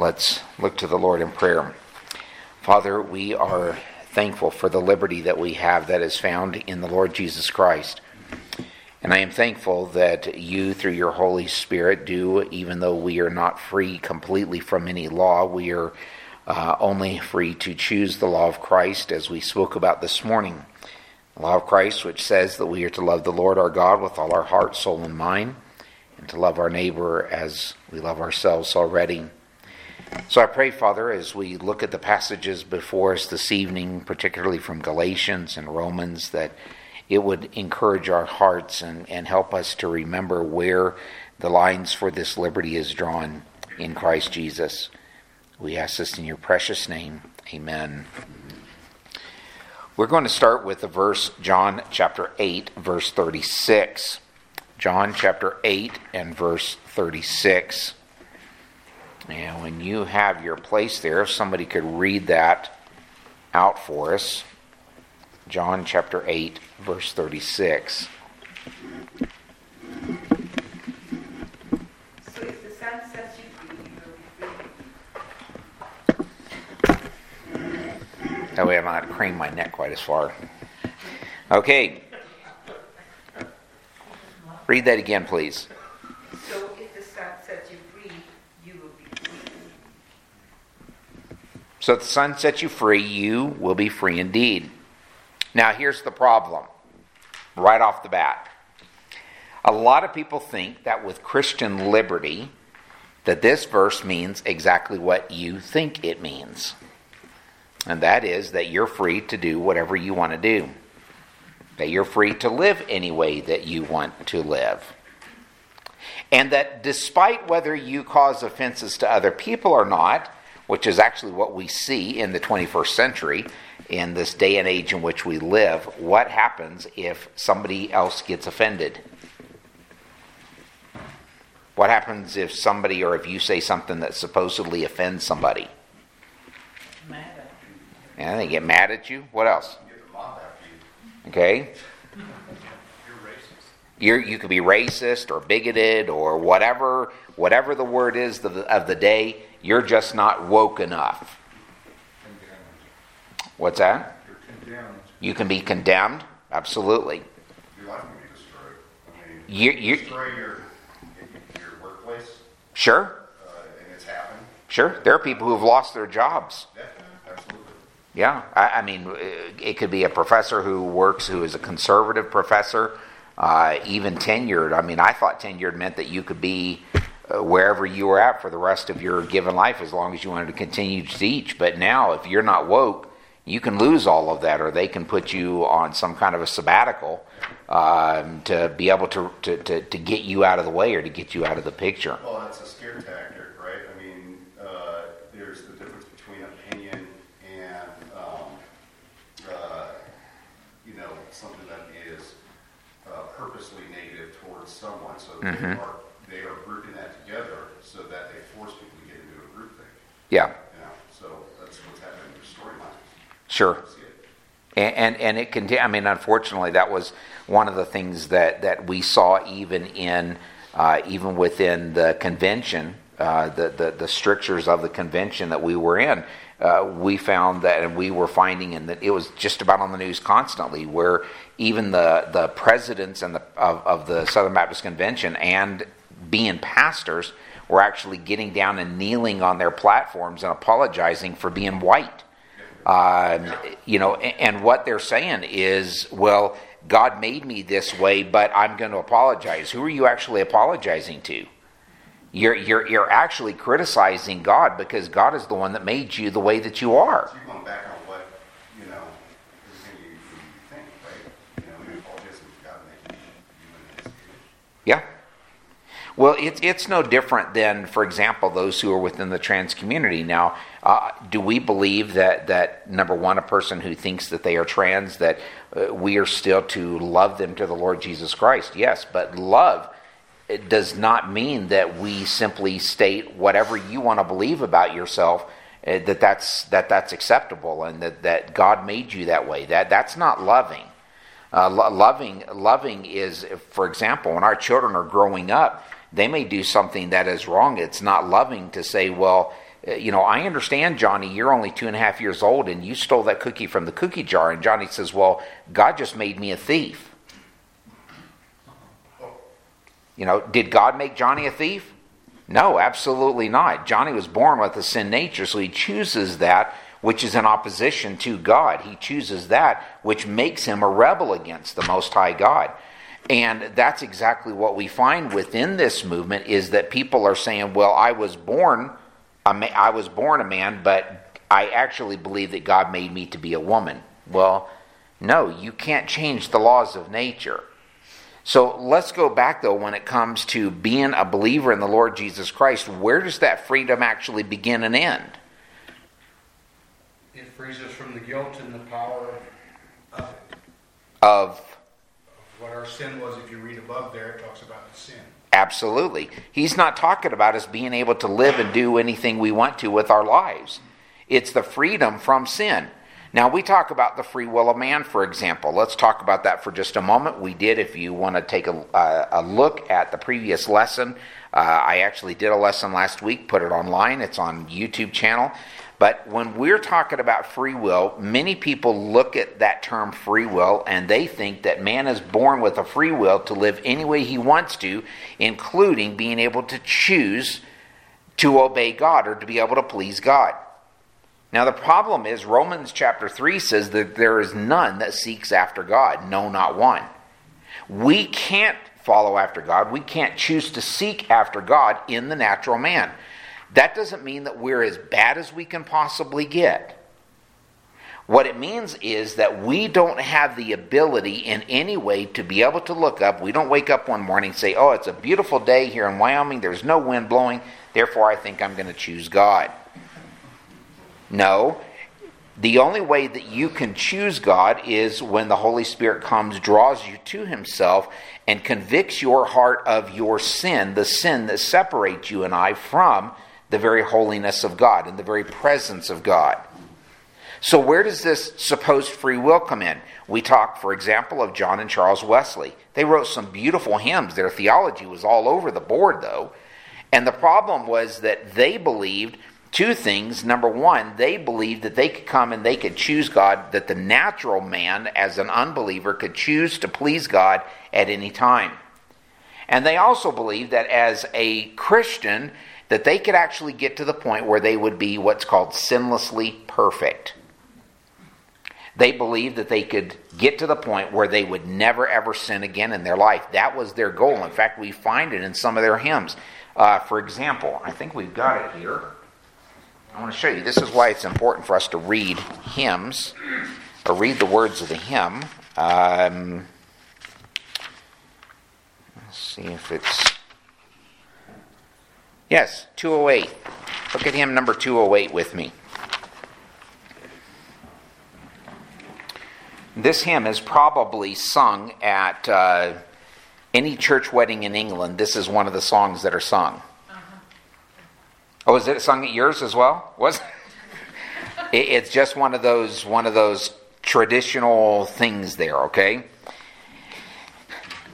Let's look to the Lord in prayer. Father, we are thankful for the liberty that we have that is found in the Lord Jesus Christ. And I am thankful that you, through your Holy Spirit, do, even though we are not free completely from any law, we are uh, only free to choose the law of Christ as we spoke about this morning. The law of Christ, which says that we are to love the Lord our God with all our heart, soul, and mind, and to love our neighbor as we love ourselves already. So I pray, Father, as we look at the passages before us this evening, particularly from Galatians and Romans, that it would encourage our hearts and, and help us to remember where the lines for this liberty is drawn in Christ Jesus. We ask this in your precious name. Amen. We're going to start with the verse, John chapter 8, verse 36. John chapter 8 and verse 36. And when you have your place there, if somebody could read that out for us. John chapter 8, verse 36. That way I'm not crane my neck quite as far. Okay. Read that again, please. So if the Son sets you free, you will be free indeed. Now, here's the problem right off the bat. A lot of people think that with Christian liberty, that this verse means exactly what you think it means. And that is that you're free to do whatever you want to do. That you're free to live any way that you want to live. And that despite whether you cause offenses to other people or not, which is actually what we see in the 21st century, in this day and age in which we live, what happens if somebody else gets offended? What happens if somebody or if you say something that supposedly offends somebody? Mad at you. Yeah, they get mad at you. What else? You. Okay. You're, racist. you could be racist or bigoted or whatever, whatever the word is of the, of the day. You're just not woke enough. What's that? You can be condemned. Absolutely. Your life can be destroyed. I mean, you, you, destroy your, your workplace. Sure. Uh, and it's happened. Sure. There are people who have lost their jobs. Definitely. Absolutely. Yeah. I, I mean, it could be a professor who works, who is a conservative professor, uh, even tenured. I mean, I thought tenured meant that you could be uh, wherever you were at for the rest of your given life as long as you wanted to continue to teach. But now, if you're not woke, you can lose all of that, or they can put you on some kind of a sabbatical um, to be able to, to, to, to, get you out of the way or to get you out of the picture. Well, that's a scare tactic, right? I mean, uh, there's the difference between opinion and, um, uh, you know, something that is uh, purposely negative towards someone. So mm-hmm. they are they are grouping that together so that they force people to get into a group thing. Yeah. You know, so that's what's happening in the storyline. Sure. And, and, and it can. I mean, unfortunately, that was one of the things that, that we saw even in uh, even within the convention, uh, the, the the strictures of the convention that we were in. Uh, we found that, and we were finding, and that it was just about on the news constantly, where even the the presidents and the of, of the Southern Baptist Convention and being pastors were actually getting down and kneeling on their platforms and apologizing for being white. Um, you know, and, what they're saying is, well, God made me this way, but I'm going to apologize. Who are you actually apologizing to? You're, you're, you're actually criticizing God because God is the one that made you the way that you are. So you're going back on what, you know, you, you think, right? You know, you God making you in Yeah. Well, it's it's no different than, for example, those who are within the trans community. Now, uh, do we believe that that number one, a person who thinks that they are trans, that uh, we are still to love them to the Lord Jesus Christ? Yes, but love does not mean that we simply state whatever you want to believe about yourself. Uh, that that's that that's acceptable, and that that God made you that way. That that's not loving. Uh, lo- loving loving is, for example, when our children are growing up they may do something that is wrong. It's not loving to say, well, uh, you know, I understand, Johnny, you're only two and a half years old and you stole that cookie from the cookie jar. And Johnny says, Well, God just made me a thief. You know, did God make Johnny a thief? No, absolutely not. Johnny was born with a sin nature, so he chooses that which is in opposition to God. He chooses that which makes him a rebel against the Most High God. And that's exactly what we find within this movement is that people are saying, "Well, I was born, a ma- I was born a man, but I actually believe that God made me to be a woman." Well, no, you can't change the laws of nature. So let's go back though when it comes to being a believer in the Lord Jesus Christ. Where does that freedom actually begin and end? It frees us from the guilt and the power of, of Of what our sin was. If you read above there, it talks about the sin. Absolutely. He's not talking about us being able to live and do anything we want to with our lives. It's the freedom from sin. Now, we talk about the free will of man, for example. Let's talk about that for just a moment. We did, if you want to take a, a, a look at the previous lesson, uh, I actually did a lesson last week, put it online. It's on YouTube channel. But when we're talking about free will, many people look at that term free will and they think that man is born with a free will to live any way he wants to, including being able to choose to obey God or to be able to please God. Now, the problem is Romans chapter 3 says that there is none that seeks after God, no, not one. We can't follow after God. We can't choose to seek after God in the natural man. That doesn't mean that we're as bad as we can possibly get. What it means is that we don't have the ability in any way to be able to look up. We don't wake up one morning and say, Oh, it's a beautiful day here in Wyoming. There's no wind blowing. Therefore, I think I'm going to choose God. No. The only way that you can choose God is when the Holy Spirit comes, draws you to Himself, and convicts your heart of your sin, the sin that separates you and I from the very holiness of God and the very presence of God. So, where does this supposed free will come in? We talk, for example, of John and Charles Wesley. They wrote some beautiful hymns. Their theology was all over the board, though. And the problem was that they believed two things. Number one, they believed that they could come and they could choose God, that the natural man, as an unbeliever, could choose to please God at any time. And they also believed that as a Christian, that they could actually get to the point where they would be what's called sinlessly perfect. They believed that they could get to the point where they would never ever sin again in their life. That was their goal. In fact, we find it in some of their hymns. Uh, for example, I think we've got it here. I want to show you. This is why it's important for us to read hymns or read the words of the hymn. Um, let's see if it's. Yes, 208. Look at hymn number 208 with me. This hymn is probably sung at uh, any church wedding in England. This is one of the songs that are sung. Oh, is it sung at yours as well? Was it? it's just one of those one of those traditional things there. Okay.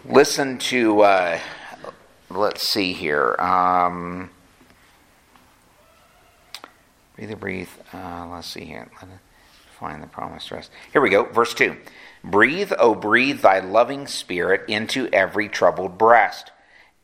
Listen to. Uh, let's see here. Um, breathe, breathe. Uh, let's see here. Let me find the promised rest. Here we go. Verse two. Breathe, O breathe thy loving spirit into every troubled breast.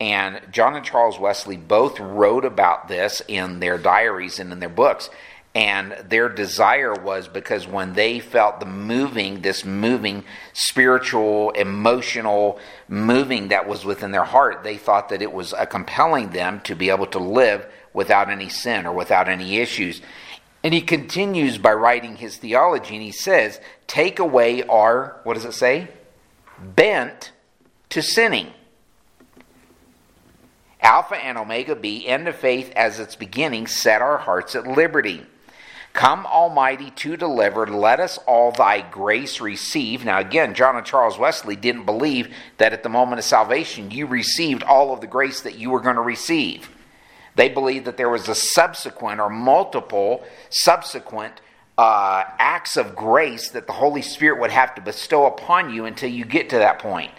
And John and Charles Wesley both wrote about this in their diaries and in their books. And their desire was because when they felt the moving, this moving spiritual, emotional moving that was within their heart, they thought that it was compelling them to be able to live without any sin or without any issues. And he continues by writing his theology, and he says, Take away our, what does it say? Bent to sinning. Alpha and Omega be, end of faith as its beginning, set our hearts at liberty. Come, Almighty, to deliver. Let us all thy grace receive. Now, again, John and Charles Wesley didn't believe that at the moment of salvation you received all of the grace that you were going to receive. They believed that there was a subsequent or multiple subsequent uh, acts of grace that the Holy Spirit would have to bestow upon you until you get to that point.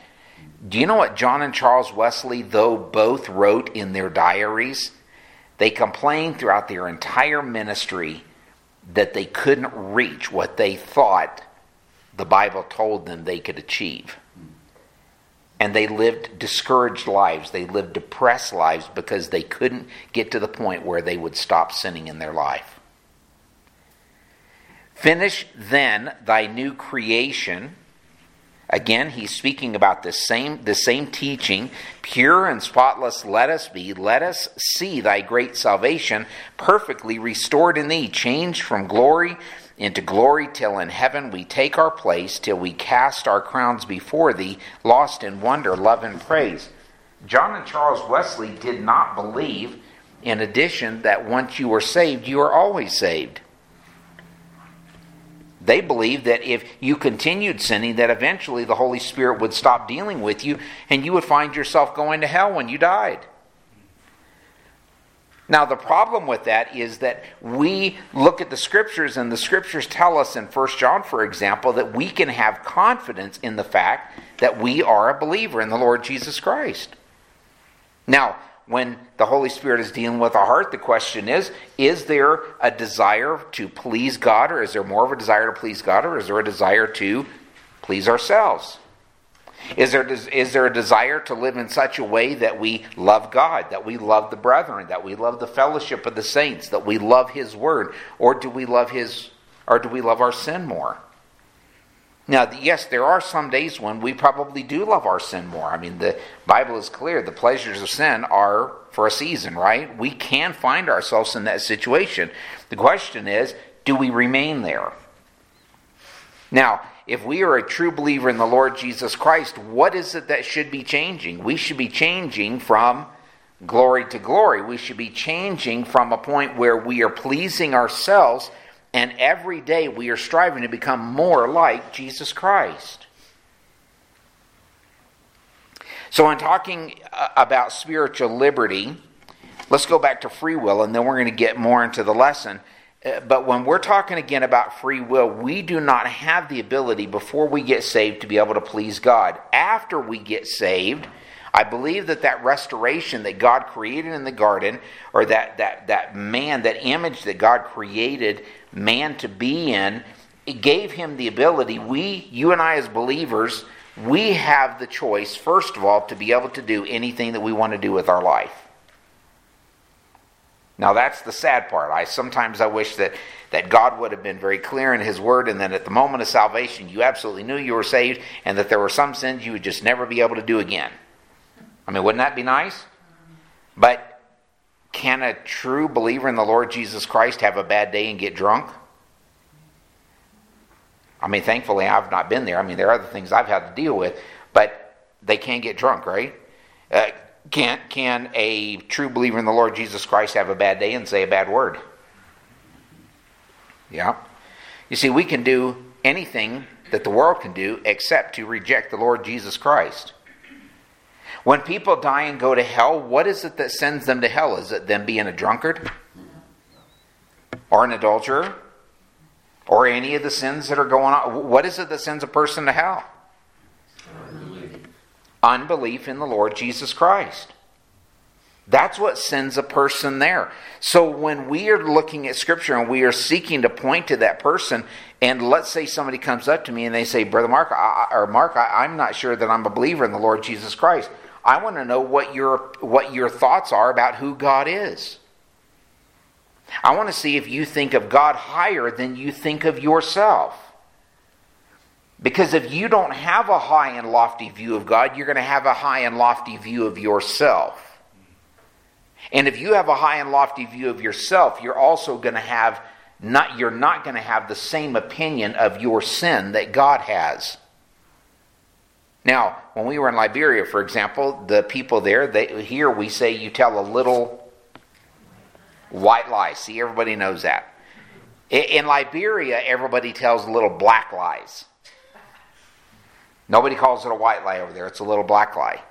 Do you know what John and Charles Wesley, though both wrote in their diaries? They complained throughout their entire ministry that they couldn't reach what they thought the Bible told them they could achieve. And they lived discouraged lives. They lived depressed lives because they couldn't get to the point where they would stop sinning in their life. Finish then thy new creation Again, he's speaking about the same, the same teaching. Pure and spotless let us be. Let us see thy great salvation perfectly restored in thee, changed from glory into glory, till in heaven we take our place, till we cast our crowns before thee, lost in wonder, love, and praise. John and Charles Wesley did not believe, in addition, that once you were saved, you are always saved. They believed that if you continued sinning, that eventually the Holy Spirit would stop dealing with you and you would find yourself going to hell when you died. Now, the problem with that is that we look at the scriptures, and the scriptures tell us in 1 John, for example, that we can have confidence in the fact that we are a believer in the Lord Jesus Christ. Now, when the Holy Spirit is dealing with a heart, the question is is there a desire to please God, or is there more of a desire to please God, or is there a desire to please ourselves? Is there, is there a desire to live in such a way that we love God, that we love the brethren, that we love the fellowship of the saints, that we love His Word, or do we love His, or do we love our sin more? Now, yes, there are some days when we probably do love our sin more. I mean, the Bible is clear. The pleasures of sin are for a season, right? We can find ourselves in that situation. The question is, do we remain there? Now, if we are a true believer in the Lord Jesus Christ, what is it that should be changing? We should be changing from glory to glory. We should be changing from a point where we are pleasing ourselves and every day we are striving to become more like Jesus Christ. So, in talking uh, about spiritual liberty, let's go back to free will and then we're going to get more into the lesson. Uh, but when we're talking again about free will, we do not have the ability before we get saved to be able to please God. After we get saved, I believe that that restoration that God created in the garden, or that, that, that man, that image that God created man to be in, it gave him the ability. We, you and I as believers, we have the choice, first of all, to be able to do anything that we want to do with our life. Now that's the sad part. I sometimes I wish that, that God would have been very clear in his word and that at the moment of salvation you absolutely knew you were saved and that there were some sins you would just never be able to do again. I mean, wouldn't that be nice? But can a true believer in the Lord Jesus Christ have a bad day and get drunk? I mean, thankfully, I've not been there. I mean, there are other things I've had to deal with, but they can get drunk, right? Uh, can, can a true believer in the Lord Jesus Christ have a bad day and say a bad word? Yeah. You see, we can do anything that the world can do except to reject the Lord Jesus Christ. When people die and go to hell, what is it that sends them to hell? Is it them being a drunkard? Or an adulterer? Or any of the sins that are going on? What is it that sends a person to hell? Unbelief, in the Lord Jesus Christ. That's what sends a person there. So when we are looking at Scripture and we are seeking to point to that person, and let's say somebody comes up to me and they say, Brother Mark, I, or Mark, I, I'm not sure that I'm a believer in the Lord Jesus Christ. I want to know what your, what your thoughts are about who God is. I want to see if you think of God higher than you think of yourself. Because if you don't have a high and lofty view of God, you're going to have a high and lofty view of yourself. And if you have a high and lofty view of yourself, you're also going to have not you're not going to have the same opinion of your sin that God has. Now, when we were in Liberia, for example, the people there, they, here we say you tell a little white lie. See, everybody knows that. In Liberia, everybody tells little black lies. Nobody calls it a white lie over there, it's a little black lie.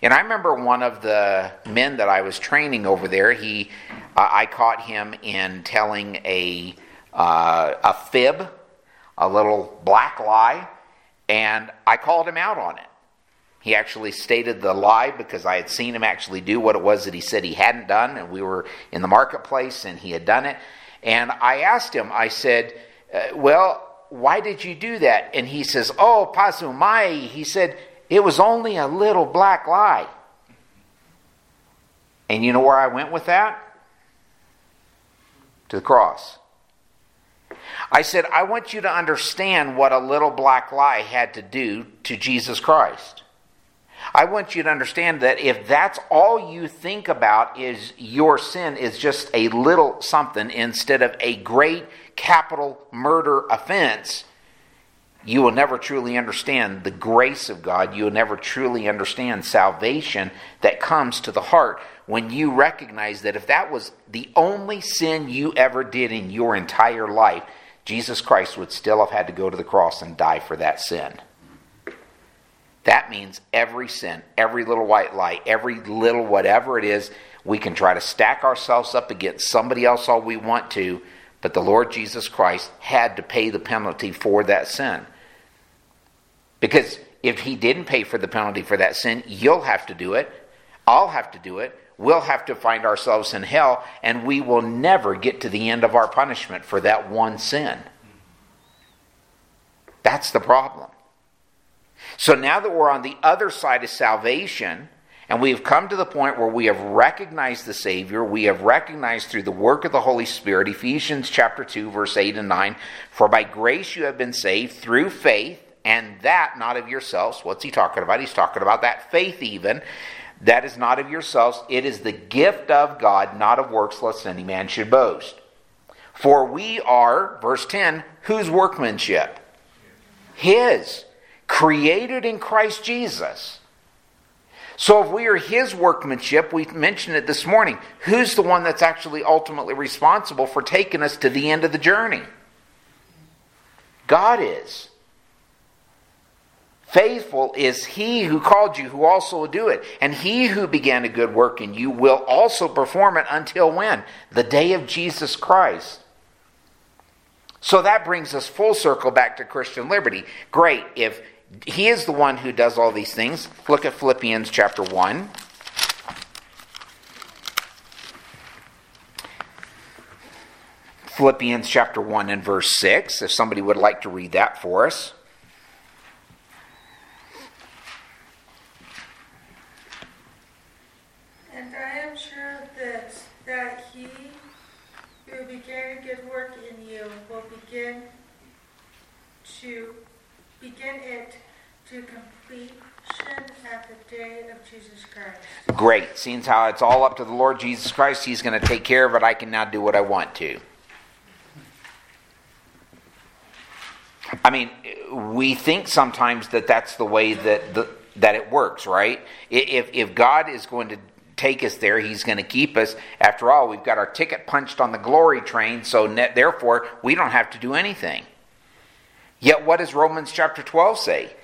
And I remember one of the men that I was training over there, he, uh, I caught him in telling a, uh, a fib, a little black lie and I called him out on it. He actually stated the lie because I had seen him actually do what it was that he said he hadn't done, and we were in the marketplace and he had done it. And I asked him, I said, uh, Well, why did you do that? And he says, Oh, Pasumai, he said, it was only a little black lie. And you know where I went with that? To the cross. I said, I want you to understand what a little black lie had to do to Jesus Christ. I want you to understand that if that's all you think about is your sin is just a little something instead of a great capital murder offense, you will never truly understand the grace of God. You will never truly understand salvation that comes to the heart when you recognize that if that was the only sin you ever did in your entire life, Jesus Christ would still have had to go to the cross and die for that sin. That means every sin, every little white lie, every little whatever it is, we can try to stack ourselves up against somebody else all we want to, but the Lord Jesus Christ had to pay the penalty for that sin. Because if he didn't pay for the penalty for that sin, you'll have to do it. I'll have to do it. We'll have to find ourselves in hell, and we will never get to the end of our punishment for that one sin. That's the problem. So now that we're on the other side of salvation, and we have come to the point where we have recognized the Savior, we have recognized through the work of the Holy Spirit, Ephesians chapter 2, verse 8 and 9, for by grace you have been saved through faith, and that not of yourselves. What's he talking about? He's talking about that faith, even. That is not of yourselves. It is the gift of God, not of works, lest any man should boast. For we are, verse 10, whose workmanship? His created in Christ Jesus. So if we are his workmanship, we mentioned it this morning, who's the one that's actually ultimately responsible for taking us to the end of the journey? God is. Faithful is he who called you, who also will do it. And he who began a good work in you will also perform it until when? The day of Jesus Christ. So that brings us full circle back to Christian liberty. Great. If he is the one who does all these things. Look at Philippians chapter 1. Philippians chapter 1 and verse 6, if somebody would like to read that for us. And I am sure that, that he who began a good work in you will begin to begin it to completion at the day of Jesus Christ. Great. Seeing how it's all up to the Lord Jesus Christ, He's going to take care of it. I can now do what I want to. I mean, we think sometimes that that's the way that the, that it works, right? If if God is going to take us there, He's going to keep us. After all, we've got our ticket punched on the glory train, so net, therefore we don't have to do anything. Yet, what does Romans chapter 12 say?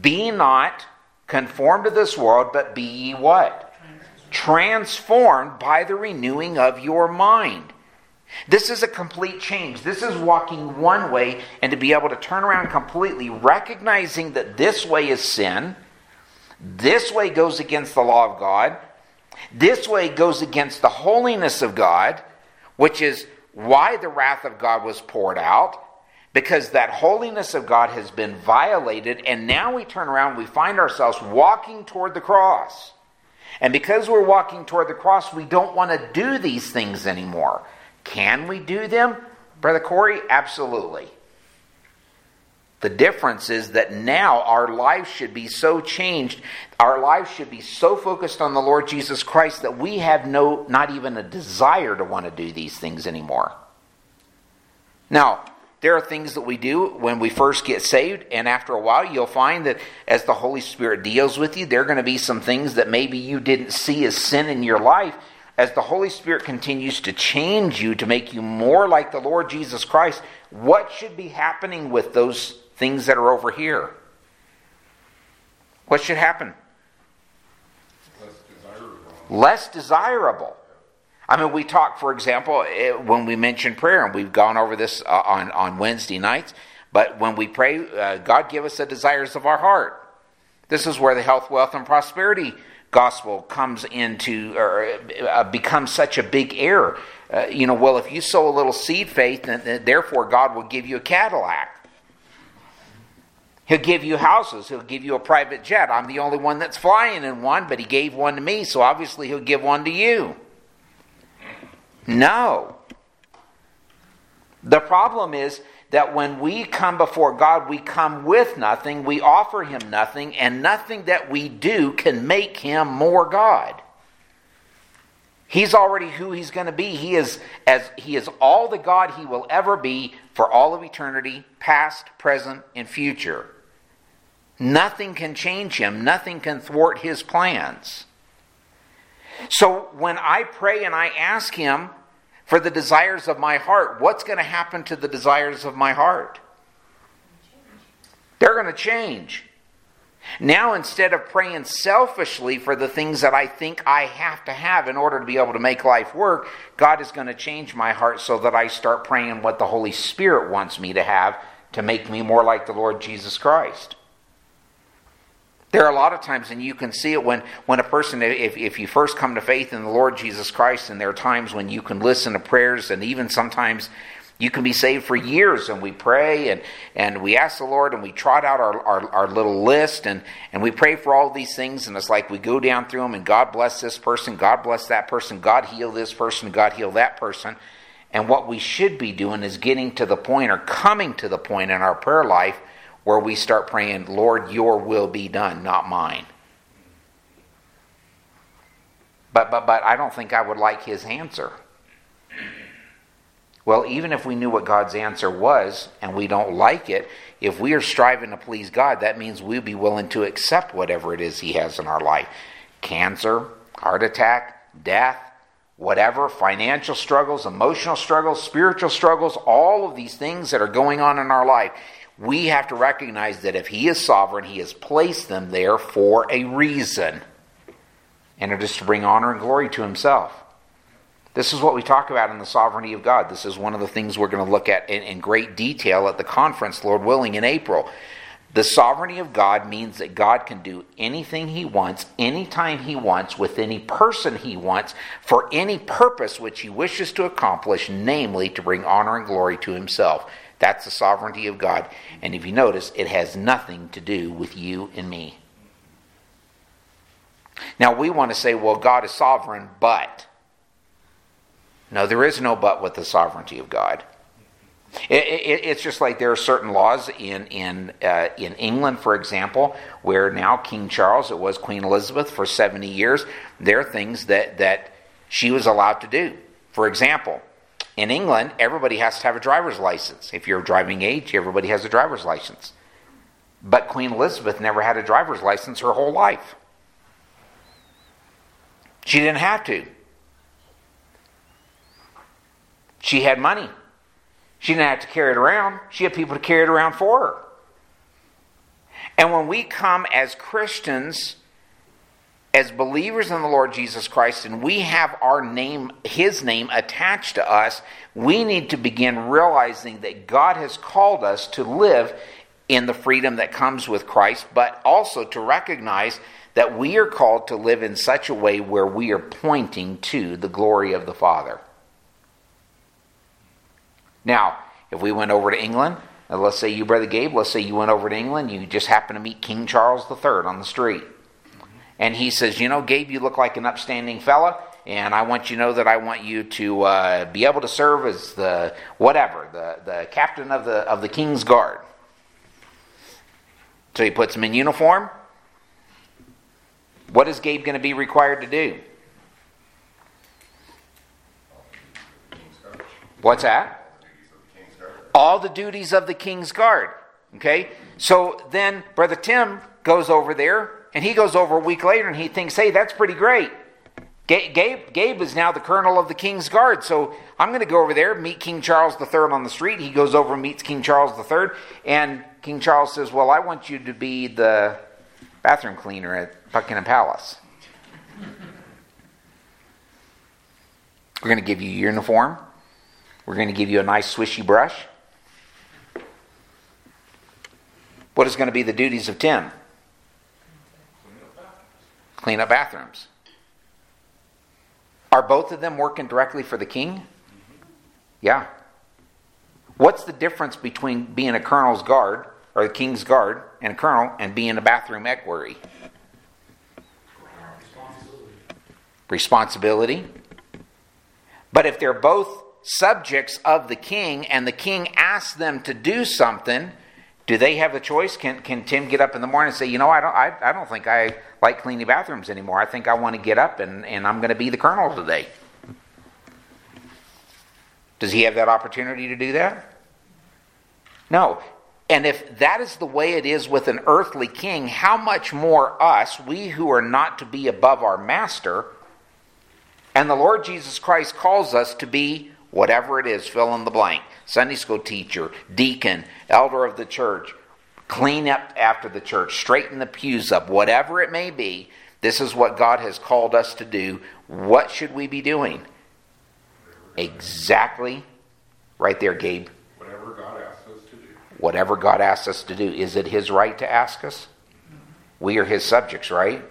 Be not conformed to this world, but be ye what? Transformed by the renewing of your mind. This is a complete change. This is walking one way and to be able to turn around completely, recognizing that this way is sin, this way goes against the law of God, this way goes against the holiness of God, which is why the wrath of God was poured out because that holiness of God has been violated, and now we turn around, we find ourselves walking toward the cross. And because we're walking toward the cross, we don't want to do these things anymore. Can we do them, Brother Corey? Absolutely. The difference is that now our lives should be so changed, our lives should be so focused on the Lord Jesus Christ that we have no, not even a desire to want to do these things anymore. Now, there are things that we do when we first get saved, and after a while, you'll find that as the Holy Spirit deals with you, there are going to be some things that maybe you didn't see as sin in your life. As the Holy Spirit continues to change you to make you more like the Lord Jesus Christ, what should be happening with those things that are over here? What should happen? Less desirable. Less desirable. I mean, we talk, for example, eh, when we mention prayer, and we've gone over this uh, on, on Wednesday nights, but when we pray, uh, God give us the desires of our heart. This is where the health, wealth, and prosperity gospel comes into or uh, becomes such a big error. Uh, you know, well, if you sow a little seed faith, then, then therefore God will give you a Cadillac. He'll give you houses. He'll give you a private jet. I'm the only one that's flying in one, but he gave one to me, so obviously he'll give one to you. No. The problem is that when we come before God, we come with nothing, we offer him nothing, and nothing that we do can make him more God. He's already who he's going to be. He is as he is all the God he will ever be for all of eternity, past, present, and future. Nothing can change him, nothing can thwart his plans. So when I pray and I ask him for the desires of my heart, what's going to happen to the desires of my heart? They're going to change. Now, instead of praying selfishly for the things that I think I have to have in order to be able to make life work, God is going to change my heart so that I start praying what the Holy Spirit wants me to have to make me more like the Lord Jesus Christ. There are a lot of times, and you can see it when, when a person, if, if you first come to faith in the Lord Jesus Christ, and there are times when you can listen to prayers, and even sometimes you can be saved for years, and we pray and, and we ask the Lord, and we trot out our, our, our little list, and, and we pray for all these things, and it's like we go down through them, and God bless this person, God bless that person, God heal this person, God heal that person. And what we should be doing is getting to the point or coming to the point in our prayer life where we start praying, Lord, your will be done, not mine. But, but, but I don't think I would like his answer. Well, even if we knew what God's answer was and we don't like it, if we are striving to please God, that means we'll be willing to accept whatever it is He has in our life cancer, heart attack, death, whatever, financial struggles, emotional struggles, spiritual struggles, all of these things that are going on in our life we have to recognize that if He is sovereign, He has placed them there for a reason. And it is to bring honor and glory to Himself. This is what we talk about in the sovereignty of God. This is one of the things we're going to look at in, in great detail at the conference, Lord willing, in April. The sovereignty of God means that God can do anything He wants, anytime He wants, with any person He wants, for any purpose which He wishes to accomplish, namely to bring honor and glory to Himself. That's the sovereignty of God. And if you notice, it has nothing to do with you and me. Now, we want to say, well, God is sovereign, but. No, there is no but with the sovereignty of God. It, it, it's just like there are certain laws in in uh, in England, for example, where now King Charles, it was Queen Elizabeth for seventy years. There are things that that she was allowed to do. For example, in England, everybody has to have a driver's license. If you're of driving age, everybody has a driver's license. But Queen Elizabeth never had a driver's license her whole life. She didn't have to. She had money. She didn't have to carry it around. She had people to carry it around for her. And when we come as Christians as believers in the Lord Jesus Christ and we have our name, His name attached to us, we need to begin realizing that God has called us to live in the freedom that comes with Christ, but also to recognize that we are called to live in such a way where we are pointing to the glory of the Father. Now, if we went over to England, let's say you, Brother Gabe, let's say you went over to England, you just happen to meet King Charles III on the street and he says, You know, Gabe, you look like an upstanding fella, and I want you to know that I want you to uh, be able to serve as the whatever, the, the captain of the, of the King's Guard. So he puts him in uniform. What is Gabe going to be required to do? What's that? All the duties of the King's Guard. Okay? So then Brother Tim goes over there and he goes over a week later and he thinks, hey, that's pretty great. Gabe, Gabe is now the colonel of the King's Guard, so I'm going to go over there, meet King Charles III on the street. He goes over and meets King Charles III, and King Charles says, Well, I want you to be the bathroom cleaner at Buckingham Palace. We're going to give you your uniform. We're going to give you a nice swishy brush. What is going to be the duties of Tim? Clean up bathrooms. Are both of them working directly for the king? Yeah. What's the difference between being a colonel's guard or the king's guard and a colonel and being a bathroom equerry? Responsibility. But if they're both subjects of the king and the king asks them to do something, do they have a choice? Can, can Tim get up in the morning and say, you know, I don't, I, I don't think I like cleaning bathrooms anymore. I think I want to get up and, and I'm going to be the colonel today. Does he have that opportunity to do that? No. And if that is the way it is with an earthly king, how much more us, we who are not to be above our master, and the Lord Jesus Christ calls us to be whatever it is, fill in the blank Sunday school teacher, deacon, elder of the church, clean up after the church, straighten the pews up, whatever it may be. This is what God has called us to do. What should we be doing? Exactly right there, Gabe. Whatever God asks us to do. Whatever God asks us to do. Is it His right to ask us? We are His subjects, right?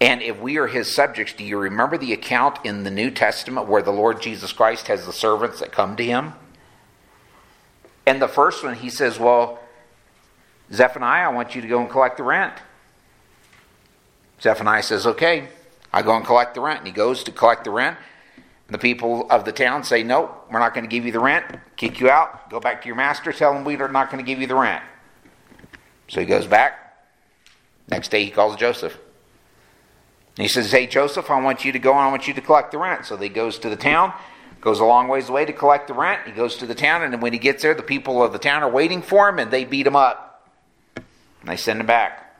And if we are his subjects, do you remember the account in the New Testament where the Lord Jesus Christ has the servants that come to him? And the first one, he says, Well, Zephaniah, I want you to go and collect the rent. Zephaniah says, Okay, I go and collect the rent. And he goes to collect the rent. And the people of the town say, Nope, we're not going to give you the rent. Kick you out. Go back to your master. Tell him we're not going to give you the rent. So he goes back. Next day, he calls Joseph. And he says, Hey, Joseph, I want you to go and I want you to collect the rent. So he goes to the town, goes a long ways away to collect the rent. He goes to the town, and when he gets there, the people of the town are waiting for him, and they beat him up. And they send him back.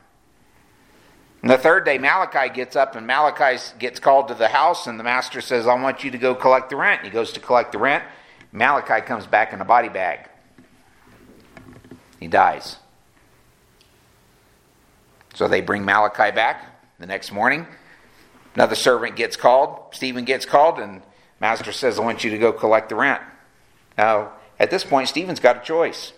And the third day, Malachi gets up, and Malachi gets called to the house, and the master says, I want you to go collect the rent. And he goes to collect the rent. Malachi comes back in a body bag. He dies. So they bring Malachi back the next morning. Another servant gets called. Stephen gets called, and master says, I want you to go collect the rent. Now, at this point, Stephen's got a choice.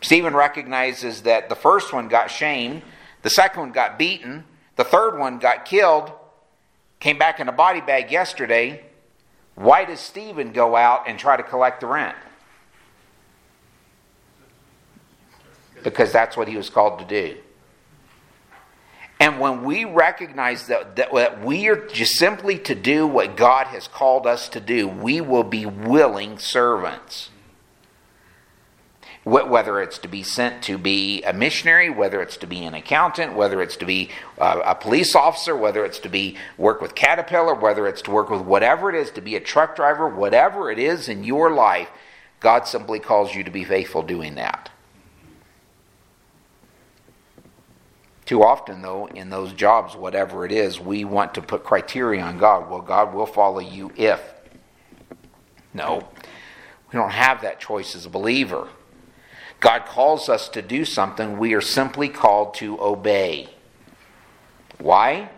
Stephen recognizes that the first one got shamed, the second one got beaten, the third one got killed, came back in a body bag yesterday. Why does Stephen go out and try to collect the rent? Because that's what he was called to do. And when we recognize that, that, that, we are just simply to do what God has called us to do, we will be willing servants. Whether it's to be sent to be a missionary, whether it's to be an accountant, whether it's to be uh, a police officer, whether it's to be work with Caterpillar, whether it's to work with whatever it is, to be a truck driver, whatever it is in your life, God simply calls you to be faithful doing that. Too often, though, in those jobs, whatever it is, we want to put criteria on God. Well, God will follow you if. No, we don't have that choice as a believer. God calls us to do something, we are simply called to obey. Why?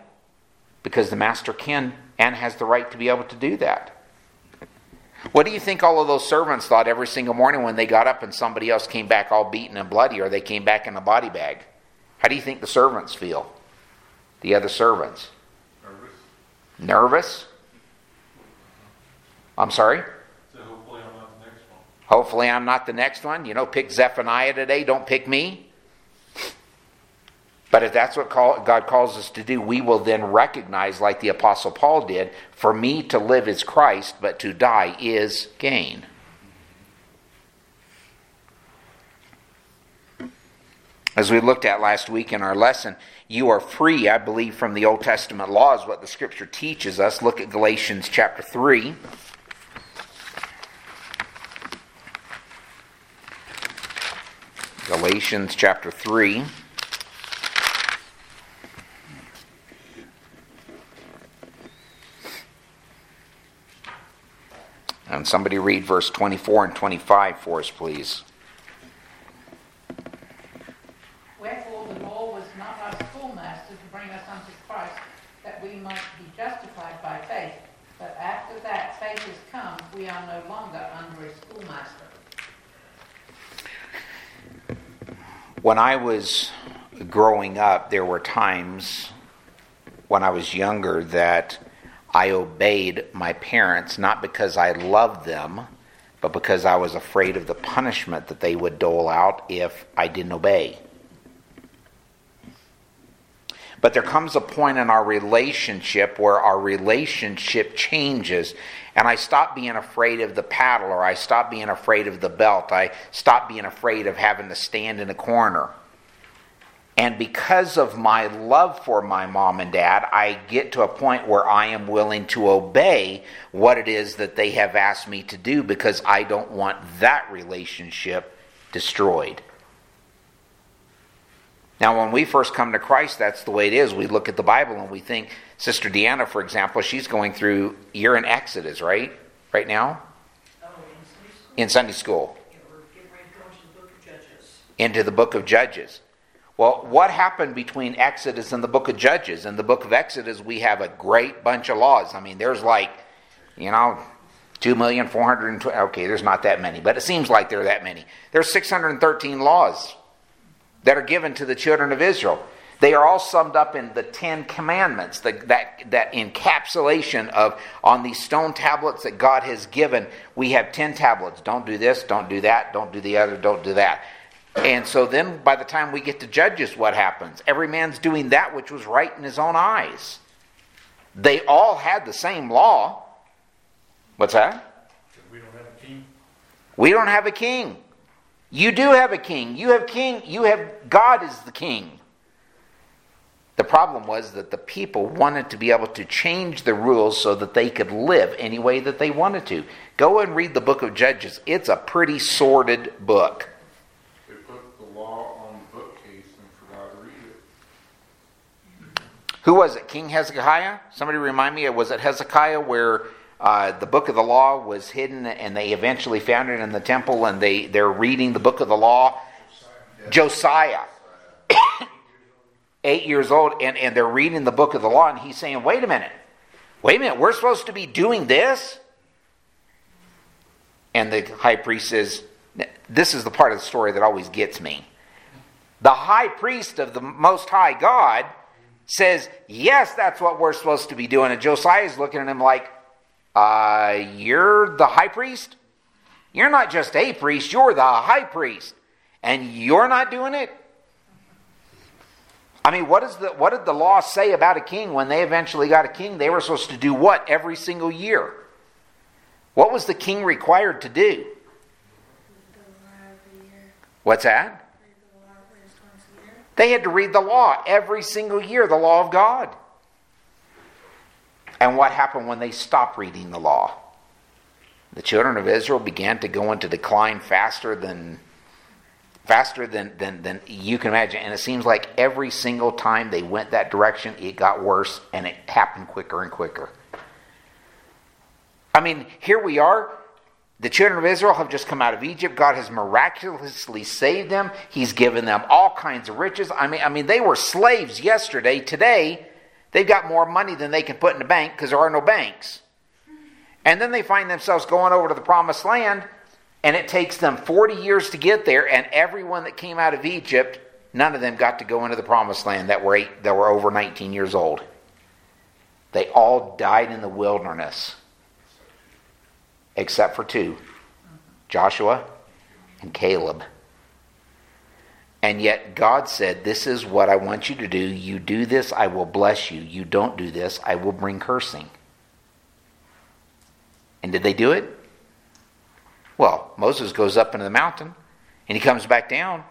Because the master can and has the right to be able to do that. What do you think all of those servants thought every single morning when they got up and somebody else came back all beaten and bloody or they came back in a body bag? How do you think the servants feel? The other servants? Nervous? Nervous? I'm sorry? So hopefully I'm not the next one. Hopefully, I'm not the next one. You know, pick Zephaniah today, don't pick me. But if that's what call, God calls us to do, we will then recognize, like the Apostle Paul did, for me to live is Christ, but to die is gain. As we looked at last week in our lesson, you are free, I believe, from the Old Testament laws, what the Scripture teaches us. Look at Galatians chapter 3. Galatians chapter 3. And somebody read verse 24 and 25 for us, please. Wherefore the law was not our schoolmaster to bring us unto Christ, that we might be justified by faith. But after that faith is come, we are no longer under a schoolmaster. When I was growing up, there were times when I was younger that I obeyed my parents not because I loved them, but because I was afraid of the punishment that they would dole out if I didn't obey. But there comes a point in our relationship where our relationship changes, and I stop being afraid of the paddle, or I stop being afraid of the belt. I stop being afraid of having to stand in a corner. And because of my love for my mom and dad, I get to a point where I am willing to obey what it is that they have asked me to do because I don't want that relationship destroyed. Now, when we first come to Christ, that's the way it is. We look at the Bible and we think, Sister Deanna, for example, she's going through, you're in Exodus, right? Right now? Oh, in Sunday school? In Sunday school. Yeah, we're getting ready to go into the book of Judges. Into the book of Judges. Well, what happened between Exodus and the book of Judges? In the book of Exodus, we have a great bunch of laws. I mean, there's like, you know, 2,420. Okay, there's not that many, but it seems like there are that many. There's 613 laws that are given to the children of Israel. They are all summed up in the Ten Commandments, the, that, that encapsulation of on these stone tablets that God has given. We have ten tablets. Don't do this, don't do that, don't do the other, don't do that. And so then by the time we get to Judges, what happens? Every man's doing that which was right in his own eyes. They all had the same law. What's that? We don't have a king. We don't have a king. You do have a king. You have king. You have God is the king. The problem was that the people wanted to be able to change the rules so that they could live any way that they wanted to. Go and read the book of Judges. It's a pretty sordid book. They put the law on the bookcase and forgot to read it. Who was it? King Hezekiah? Somebody remind me. Was it Hezekiah where uh, the book of the law was hidden and they eventually found it in the temple and they, they're reading the book of the law? Josiah. Eight years old, and, and they're reading the book of the law, and he's saying, Wait a minute. Wait a minute. We're supposed to be doing this? And the high priest says, This is the part of the story that always gets me. The high priest of the Most High God says, Yes, that's what we're supposed to be doing. And Josiah is looking at him like, uh, You're the high priest? You're not just a priest, you're the high priest. And you're not doing it? I mean, what, is the, what did the law say about a king when they eventually got a king? They were supposed to do what every single year? What was the king required to do? What's that? They had to read the law every single year, the law of God. And what happened when they stopped reading the law? The children of Israel began to go into decline faster than faster than, than, than you can imagine. And it seems like every single time they went that direction, it got worse and it happened quicker and quicker. I mean, here we are. The children of Israel have just come out of Egypt. God has miraculously saved them. He's given them all kinds of riches. I mean, I mean, they were slaves yesterday. Today, they've got more money than they can put in the bank because there are no banks. And then they find themselves going over to the promised land, and it takes them 40 years to get there, and everyone that came out of Egypt, none of them got to go into the promised land that were, eight, that were over 19 years old. They all died in the wilderness, except for two Joshua and Caleb. And yet God said, This is what I want you to do. You do this, I will bless you. You don't do this, I will bring cursing. And did they do it? Well, Moses goes up into the mountain and he comes back down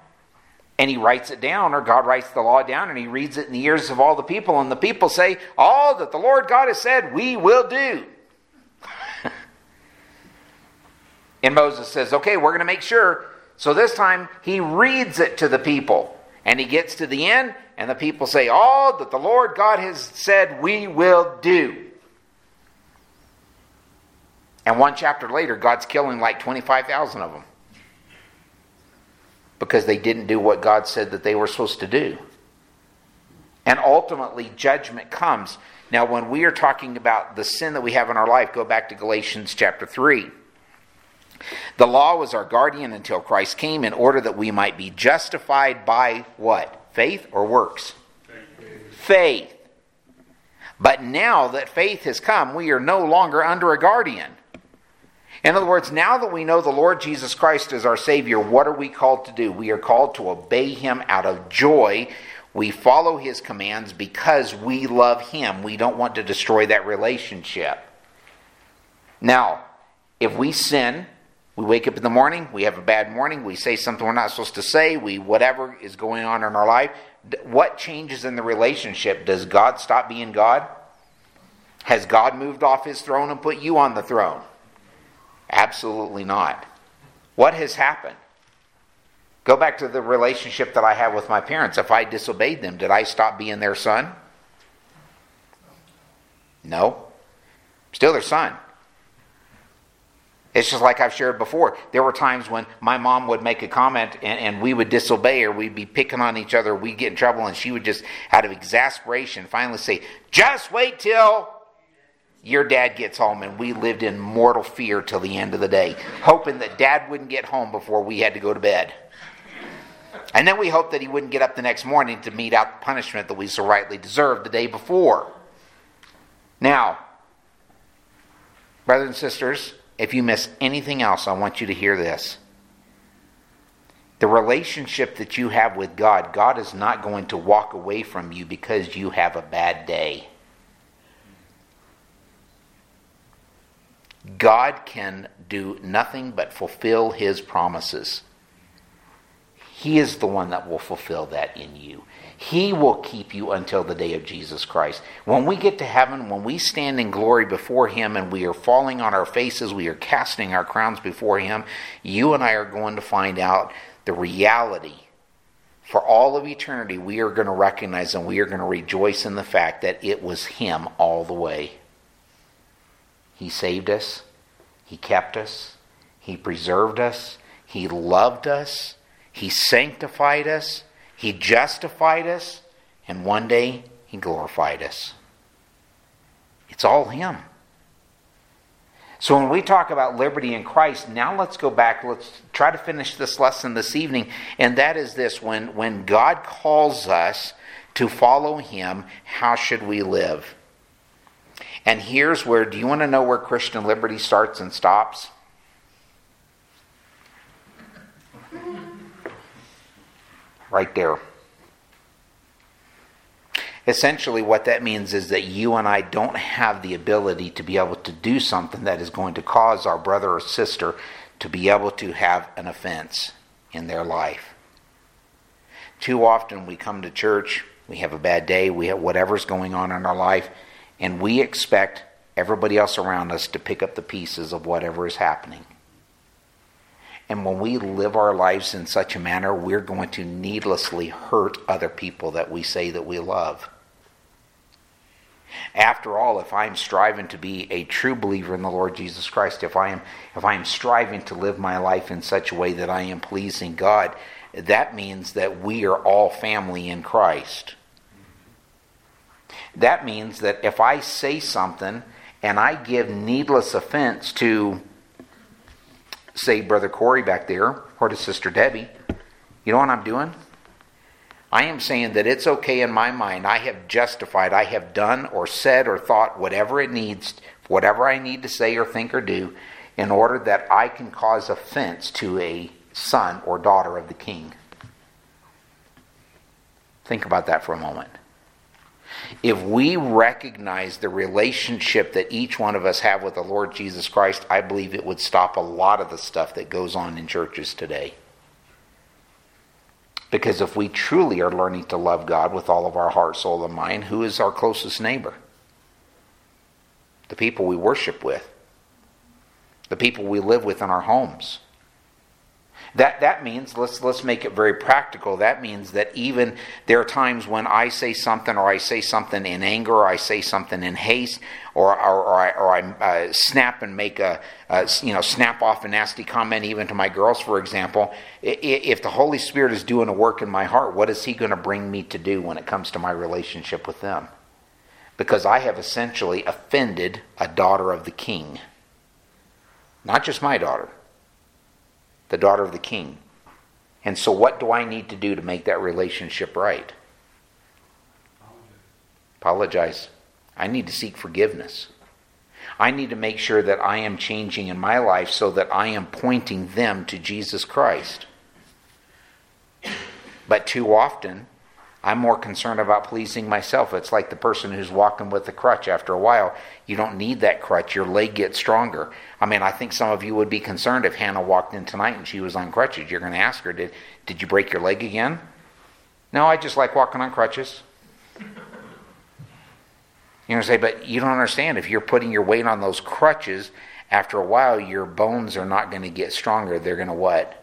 and he writes it down, or God writes the law down and he reads it in the ears of all the people. And the people say, All that the Lord God has said, we will do. and Moses says, Okay, we're going to make sure. So this time he reads it to the people. And he gets to the end, and the people say, All that the Lord God has said, we will do. And one chapter later, God's killing like 25,000 of them because they didn't do what God said that they were supposed to do. And ultimately, judgment comes. Now, when we are talking about the sin that we have in our life, go back to Galatians chapter 3. The law was our guardian until Christ came in order that we might be justified by what? Faith or works? Faith. But now that faith has come, we are no longer under a guardian. In other words, now that we know the Lord Jesus Christ is our Savior, what are we called to do? We are called to obey Him out of joy. We follow His commands because we love Him. We don't want to destroy that relationship. Now, if we sin, we wake up in the morning, we have a bad morning, we say something we're not supposed to say, we whatever is going on in our life, what changes in the relationship? Does God stop being God? Has God moved off his throne and put you on the throne? Absolutely not. What has happened? Go back to the relationship that I have with my parents. If I disobeyed them, did I stop being their son? No. Still their son. It's just like I've shared before. There were times when my mom would make a comment and, and we would disobey or we'd be picking on each other, we'd get in trouble, and she would just, out of exasperation, finally say, Just wait till your dad gets home. And we lived in mortal fear till the end of the day, hoping that dad wouldn't get home before we had to go to bed. And then we hoped that he wouldn't get up the next morning to mete out the punishment that we so rightly deserved the day before. Now, brothers and sisters, if you miss anything else, I want you to hear this. The relationship that you have with God, God is not going to walk away from you because you have a bad day. God can do nothing but fulfill his promises. He is the one that will fulfill that in you. He will keep you until the day of Jesus Christ. When we get to heaven, when we stand in glory before Him and we are falling on our faces, we are casting our crowns before Him, you and I are going to find out the reality. For all of eternity, we are going to recognize and we are going to rejoice in the fact that it was Him all the way. He saved us, He kept us, He preserved us, He loved us, He sanctified us, He justified us, and one day He glorified us. It's all Him. So when we talk about liberty in Christ, now let's go back. Let's try to finish this lesson this evening. And that is this when, when God calls us to follow Him, how should we live? And here's where do you want to know where Christian liberty starts and stops? Right there. Essentially, what that means is that you and I don't have the ability to be able to do something that is going to cause our brother or sister to be able to have an offense in their life. Too often we come to church, we have a bad day, we have whatever's going on in our life, and we expect everybody else around us to pick up the pieces of whatever is happening. And when we live our lives in such a manner, we're going to needlessly hurt other people that we say that we love. After all, if I'm striving to be a true believer in the Lord Jesus Christ, if I am if I am striving to live my life in such a way that I am pleasing God, that means that we are all family in Christ. That means that if I say something and I give needless offense to, say, Brother Corey back there or to Sister Debbie, you know what I'm doing? I am saying that it's okay in my mind. I have justified, I have done or said or thought whatever it needs, whatever I need to say or think or do, in order that I can cause offense to a son or daughter of the king. Think about that for a moment. If we recognize the relationship that each one of us have with the Lord Jesus Christ, I believe it would stop a lot of the stuff that goes on in churches today. Because if we truly are learning to love God with all of our heart, soul, and mind, who is our closest neighbor? The people we worship with, the people we live with in our homes. That, that means, let's, let's make it very practical. That means that even there are times when I say something, or I say something in anger, or I say something in haste, or, or, or I, or I uh, snap and make a, a, you know, snap off a nasty comment, even to my girls, for example. If the Holy Spirit is doing a work in my heart, what is He going to bring me to do when it comes to my relationship with them? Because I have essentially offended a daughter of the king. Not just my daughter the daughter of the king. And so, what do I need to do to make that relationship right? Apologize. I need to seek forgiveness. I need to make sure that I am changing in my life so that I am pointing them to Jesus Christ. But too often, I'm more concerned about pleasing myself. It's like the person who's walking with a crutch. After a while, you don't need that crutch. Your leg gets stronger. I mean, I think some of you would be concerned if Hannah walked in tonight and she was on crutches. You're going to ask her, did, did you break your leg again? No, I just like walking on crutches. Going to say, but you don't understand. If you're putting your weight on those crutches, after a while, your bones are not going to get stronger. They're going to what?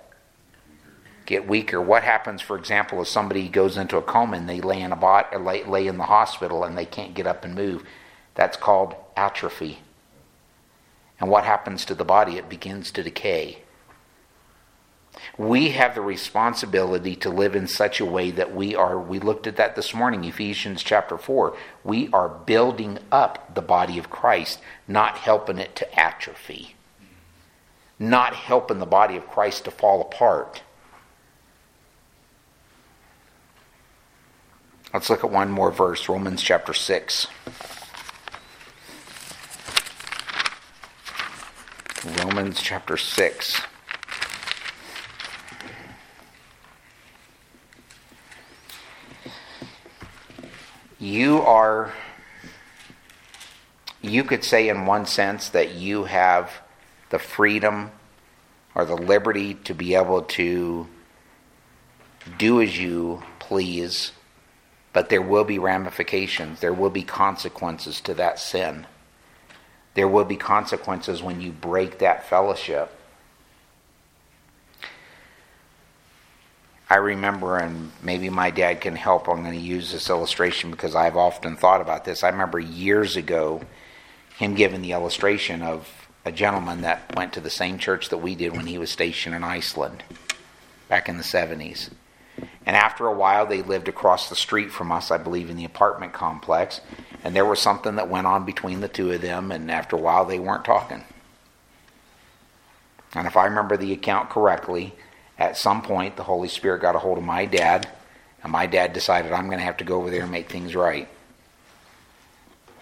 Get weaker. What happens, for example, if somebody goes into a coma and they lay in a bot, or lay, lay in the hospital and they can't get up and move? That's called atrophy. And what happens to the body? It begins to decay. We have the responsibility to live in such a way that we are, we looked at that this morning, Ephesians chapter 4. We are building up the body of Christ, not helping it to atrophy, not helping the body of Christ to fall apart. Let's look at one more verse, Romans chapter 6. Romans chapter 6. You are, you could say in one sense that you have the freedom or the liberty to be able to do as you please but there will be ramifications, there will be consequences to that sin. There will be consequences when you break that fellowship. I remember, and maybe my dad can help. I'm going to use this illustration because I've often thought about this. I remember years ago him giving the illustration of a gentleman that went to the same church that we did when he was stationed in Iceland back in the 70s. And after a while, they lived across the street from us, I believe, in the apartment complex. And there was something that went on between the two of them, and after a while, they weren't talking. And if I remember the account correctly, at some point, the Holy Spirit got a hold of my dad, and my dad decided, I'm going to have to go over there and make things right.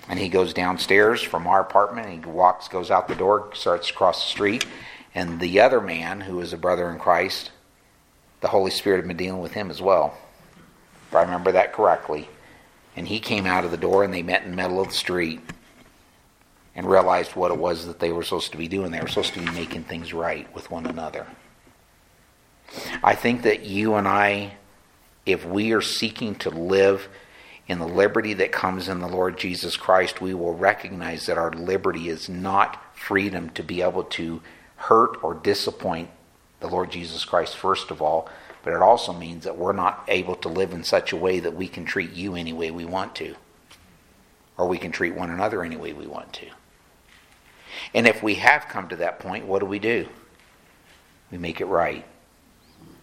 And he goes downstairs from our apartment, he walks, goes out the door, starts across the street, and the other man, who is a brother in Christ, the Holy Spirit had been dealing with him as well, if I remember that correctly. And he came out of the door and they met in the middle of the street and realized what it was that they were supposed to be doing. They were supposed to be making things right with one another. I think that you and I, if we are seeking to live in the liberty that comes in the Lord Jesus Christ, we will recognize that our liberty is not freedom to be able to hurt or disappoint the Lord Jesus Christ first of all, but it also means that we're not able to live in such a way that we can treat you any way we want to, or we can treat one another any way we want to. And if we have come to that point, what do we do? We make it right.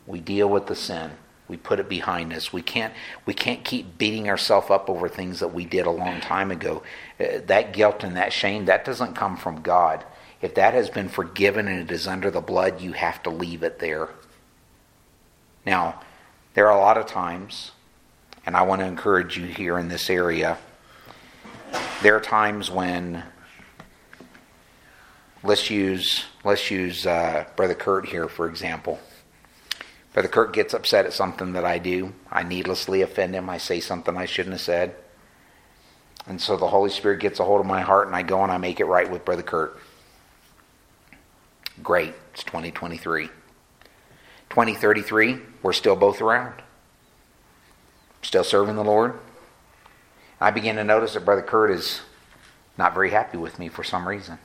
We deal with the sin. We put it behind us. We can't we can't keep beating ourselves up over things that we did a long time ago. Uh, that guilt and that shame that doesn't come from God. If that has been forgiven and it is under the blood, you have to leave it there. Now, there are a lot of times, and I want to encourage you here in this area, there are times when let's use let's use uh, Brother Kurt here for example. Brother Kurt gets upset at something that I do. I needlessly offend him. I say something I shouldn't have said. And so the Holy Spirit gets a hold of my heart and I go and I make it right with Brother Kurt. Great. It's 2023. 2033, we're still both around. Still serving the Lord. I begin to notice that Brother Kurt is not very happy with me for some reason.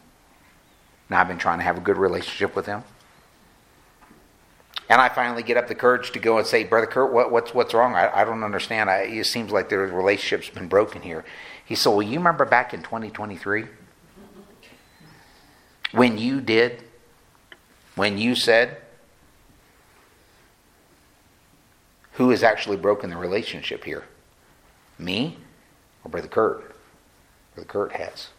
Now I've been trying to have a good relationship with him. And I finally get up the courage to go and say, Brother Kurt, what, what's, what's wrong? I, I don't understand. I, it seems like the relationship's been broken here. He said, Well, you remember back in 2023 when you did when you said, Who has actually broken the relationship here? Me or Brother Kurt? Brother Kurt has.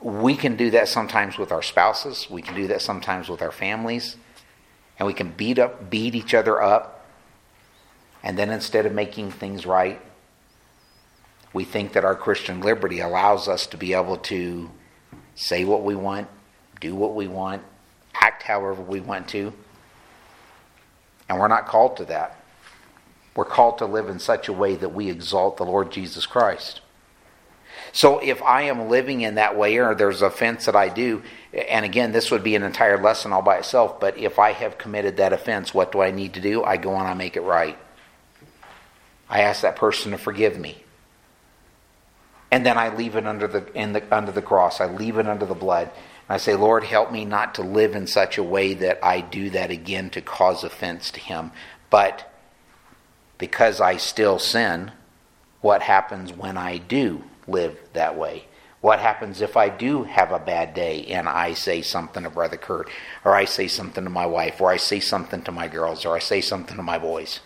We can do that sometimes with our spouses, we can do that sometimes with our families, and we can beat up beat each other up. And then instead of making things right, we think that our Christian liberty allows us to be able to say what we want, do what we want, act however we want to. And we're not called to that. We're called to live in such a way that we exalt the Lord Jesus Christ. So if I am living in that way or there's offense that I do, and again, this would be an entire lesson all by itself, but if I have committed that offense, what do I need to do? I go on, I make it right. I ask that person to forgive me. And then I leave it under the, the, under the cross. I leave it under the blood. I say, Lord, help me not to live in such a way that I do that again to cause offense to him. But because I still sin, what happens when I do live that way? What happens if I do have a bad day and I say something to Brother Kurt, or I say something to my wife, or I say something to my girls, or I say something to my boys?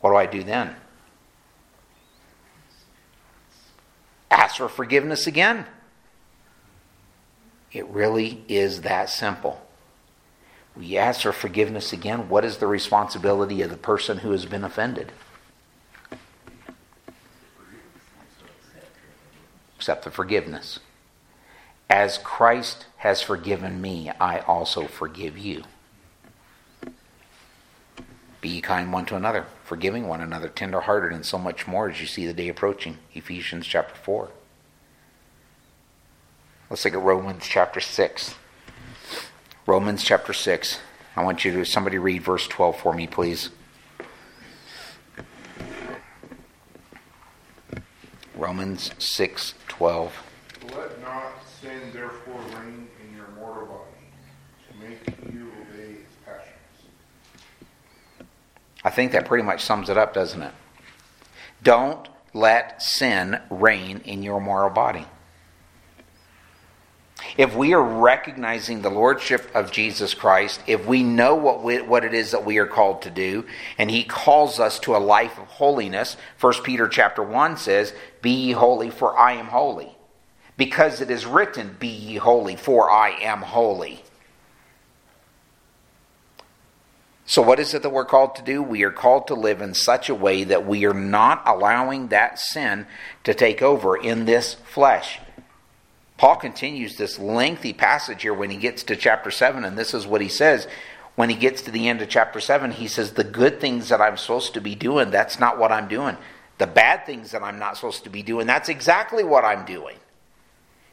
What do I do then? Ask for forgiveness again. It really is that simple. We ask for forgiveness again. What is the responsibility of the person who has been offended? Accept the forgiveness. As Christ has forgiven me, I also forgive you. Be kind one to another, forgiving one another, tenderhearted, and so much more as you see the day approaching. Ephesians chapter 4. Let's look at Romans chapter 6. Romans chapter 6. I want you to, somebody read verse 12 for me, please. Romans 6 12. Let not sin therefore reign in your mortal body, to make you obey its passions. I think that pretty much sums it up, doesn't it? Don't let sin reign in your moral body. If we are recognizing the lordship of Jesus Christ, if we know what we, what it is that we are called to do, and He calls us to a life of holiness, 1 Peter chapter one says, "Be ye holy, for I am holy," because it is written, "Be ye holy, for I am holy." So, what is it that we're called to do? We are called to live in such a way that we are not allowing that sin to take over in this flesh. Paul continues this lengthy passage here when he gets to chapter 7, and this is what he says. When he gets to the end of chapter 7, he says, The good things that I'm supposed to be doing, that's not what I'm doing. The bad things that I'm not supposed to be doing, that's exactly what I'm doing.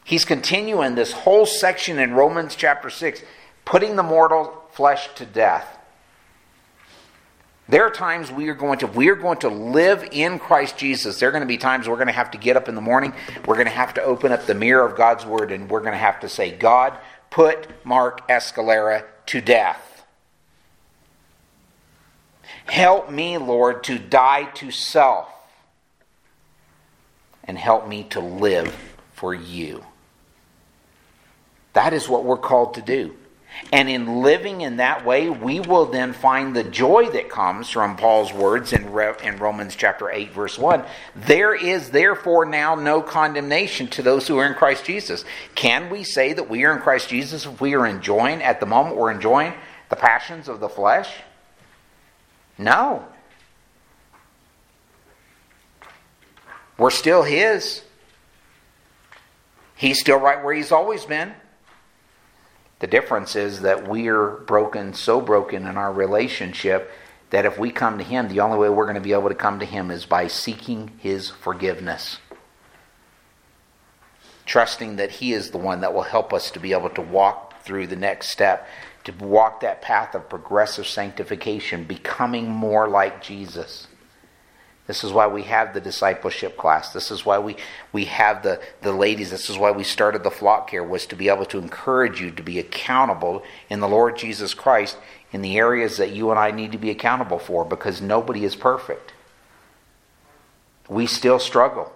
He's continuing this whole section in Romans chapter 6, putting the mortal flesh to death. There are times we are going to we are going to live in Christ Jesus. There are going to be times we're going to have to get up in the morning. We're going to have to open up the mirror of God's word and we're going to have to say, "God, put Mark Escalera to death. Help me, Lord, to die to self and help me to live for you." That is what we're called to do. And in living in that way, we will then find the joy that comes from Paul's words in, Re- in Romans chapter 8, verse 1. There is therefore now no condemnation to those who are in Christ Jesus. Can we say that we are in Christ Jesus if we are enjoying, at the moment, we're enjoying the passions of the flesh? No. We're still His. He's still right where He's always been. The difference is that we're broken, so broken in our relationship that if we come to Him, the only way we're going to be able to come to Him is by seeking His forgiveness. Trusting that He is the one that will help us to be able to walk through the next step, to walk that path of progressive sanctification, becoming more like Jesus. This is why we have the discipleship class. This is why we, we have the, the ladies. This is why we started the flock care, was to be able to encourage you to be accountable in the Lord Jesus Christ in the areas that you and I need to be accountable for because nobody is perfect. We still struggle.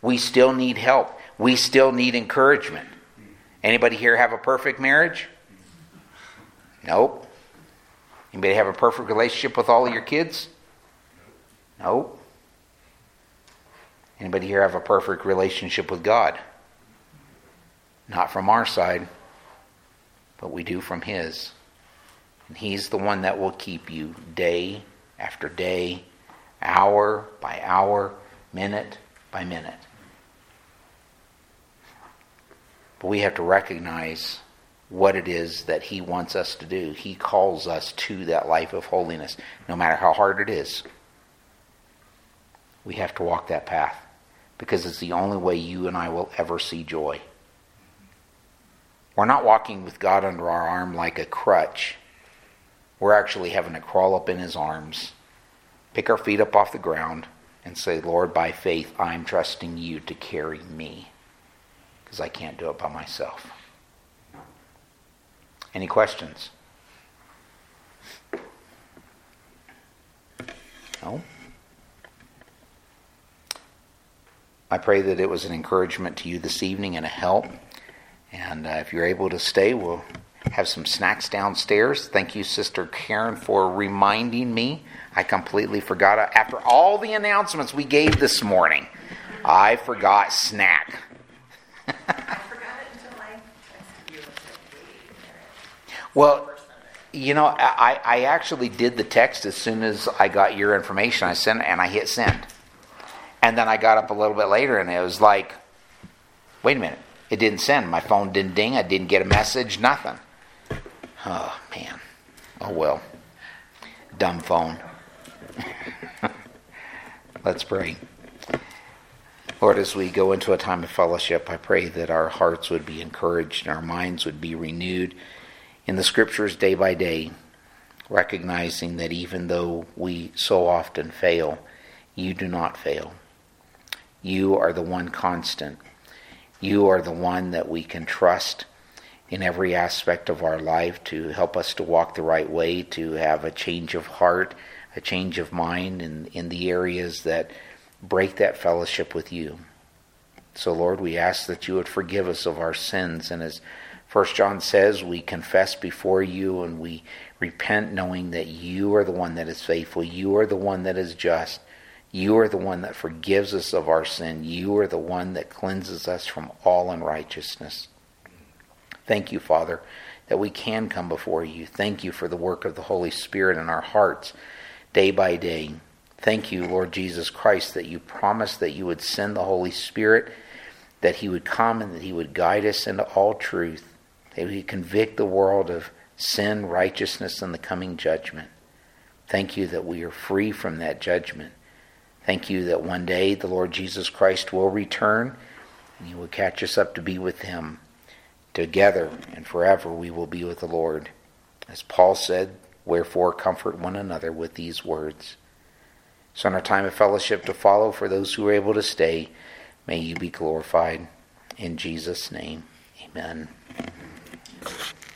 We still need help. We still need encouragement. Anybody here have a perfect marriage? Nope. Anybody have a perfect relationship with all of your kids? Nope. Anybody here have a perfect relationship with God? Not from our side, but we do from His. And He's the one that will keep you day after day, hour by hour, minute by minute. But we have to recognize what it is that He wants us to do. He calls us to that life of holiness, no matter how hard it is. We have to walk that path because it's the only way you and I will ever see joy. We're not walking with God under our arm like a crutch. We're actually having to crawl up in His arms, pick our feet up off the ground, and say, Lord, by faith, I'm trusting you to carry me because I can't do it by myself. Any questions? No? I pray that it was an encouragement to you this evening and a help. And uh, if you're able to stay, we'll have some snacks downstairs. Thank you, Sister Karen, for reminding me. I completely forgot. After all the announcements we gave this morning, I forgot snack. I forgot it until I you. Well, you know, I, I actually did the text as soon as I got your information. I sent and I hit send. And then I got up a little bit later and it was like, wait a minute, it didn't send. My phone didn't ding. I didn't get a message, nothing. Oh, man. Oh, well. Dumb phone. Let's pray. Lord, as we go into a time of fellowship, I pray that our hearts would be encouraged and our minds would be renewed in the scriptures day by day, recognizing that even though we so often fail, you do not fail. You are the one constant. You are the one that we can trust in every aspect of our life to help us to walk the right way, to have a change of heart, a change of mind in, in the areas that break that fellowship with you. So, Lord, we ask that you would forgive us of our sins. And as First John says, we confess before you and we repent knowing that you are the one that is faithful. You are the one that is just. You are the one that forgives us of our sin. You are the one that cleanses us from all unrighteousness. Thank you, Father, that we can come before you. Thank you for the work of the Holy Spirit in our hearts day by day. Thank you, Lord Jesus Christ, that you promised that you would send the Holy Spirit, that he would come and that he would guide us into all truth, that he would convict the world of sin, righteousness, and the coming judgment. Thank you that we are free from that judgment. Thank you that one day the Lord Jesus Christ will return and he will catch us up to be with him. Together and forever we will be with the Lord. As Paul said, wherefore comfort one another with these words. So, in our time of fellowship to follow, for those who are able to stay, may you be glorified. In Jesus' name, amen.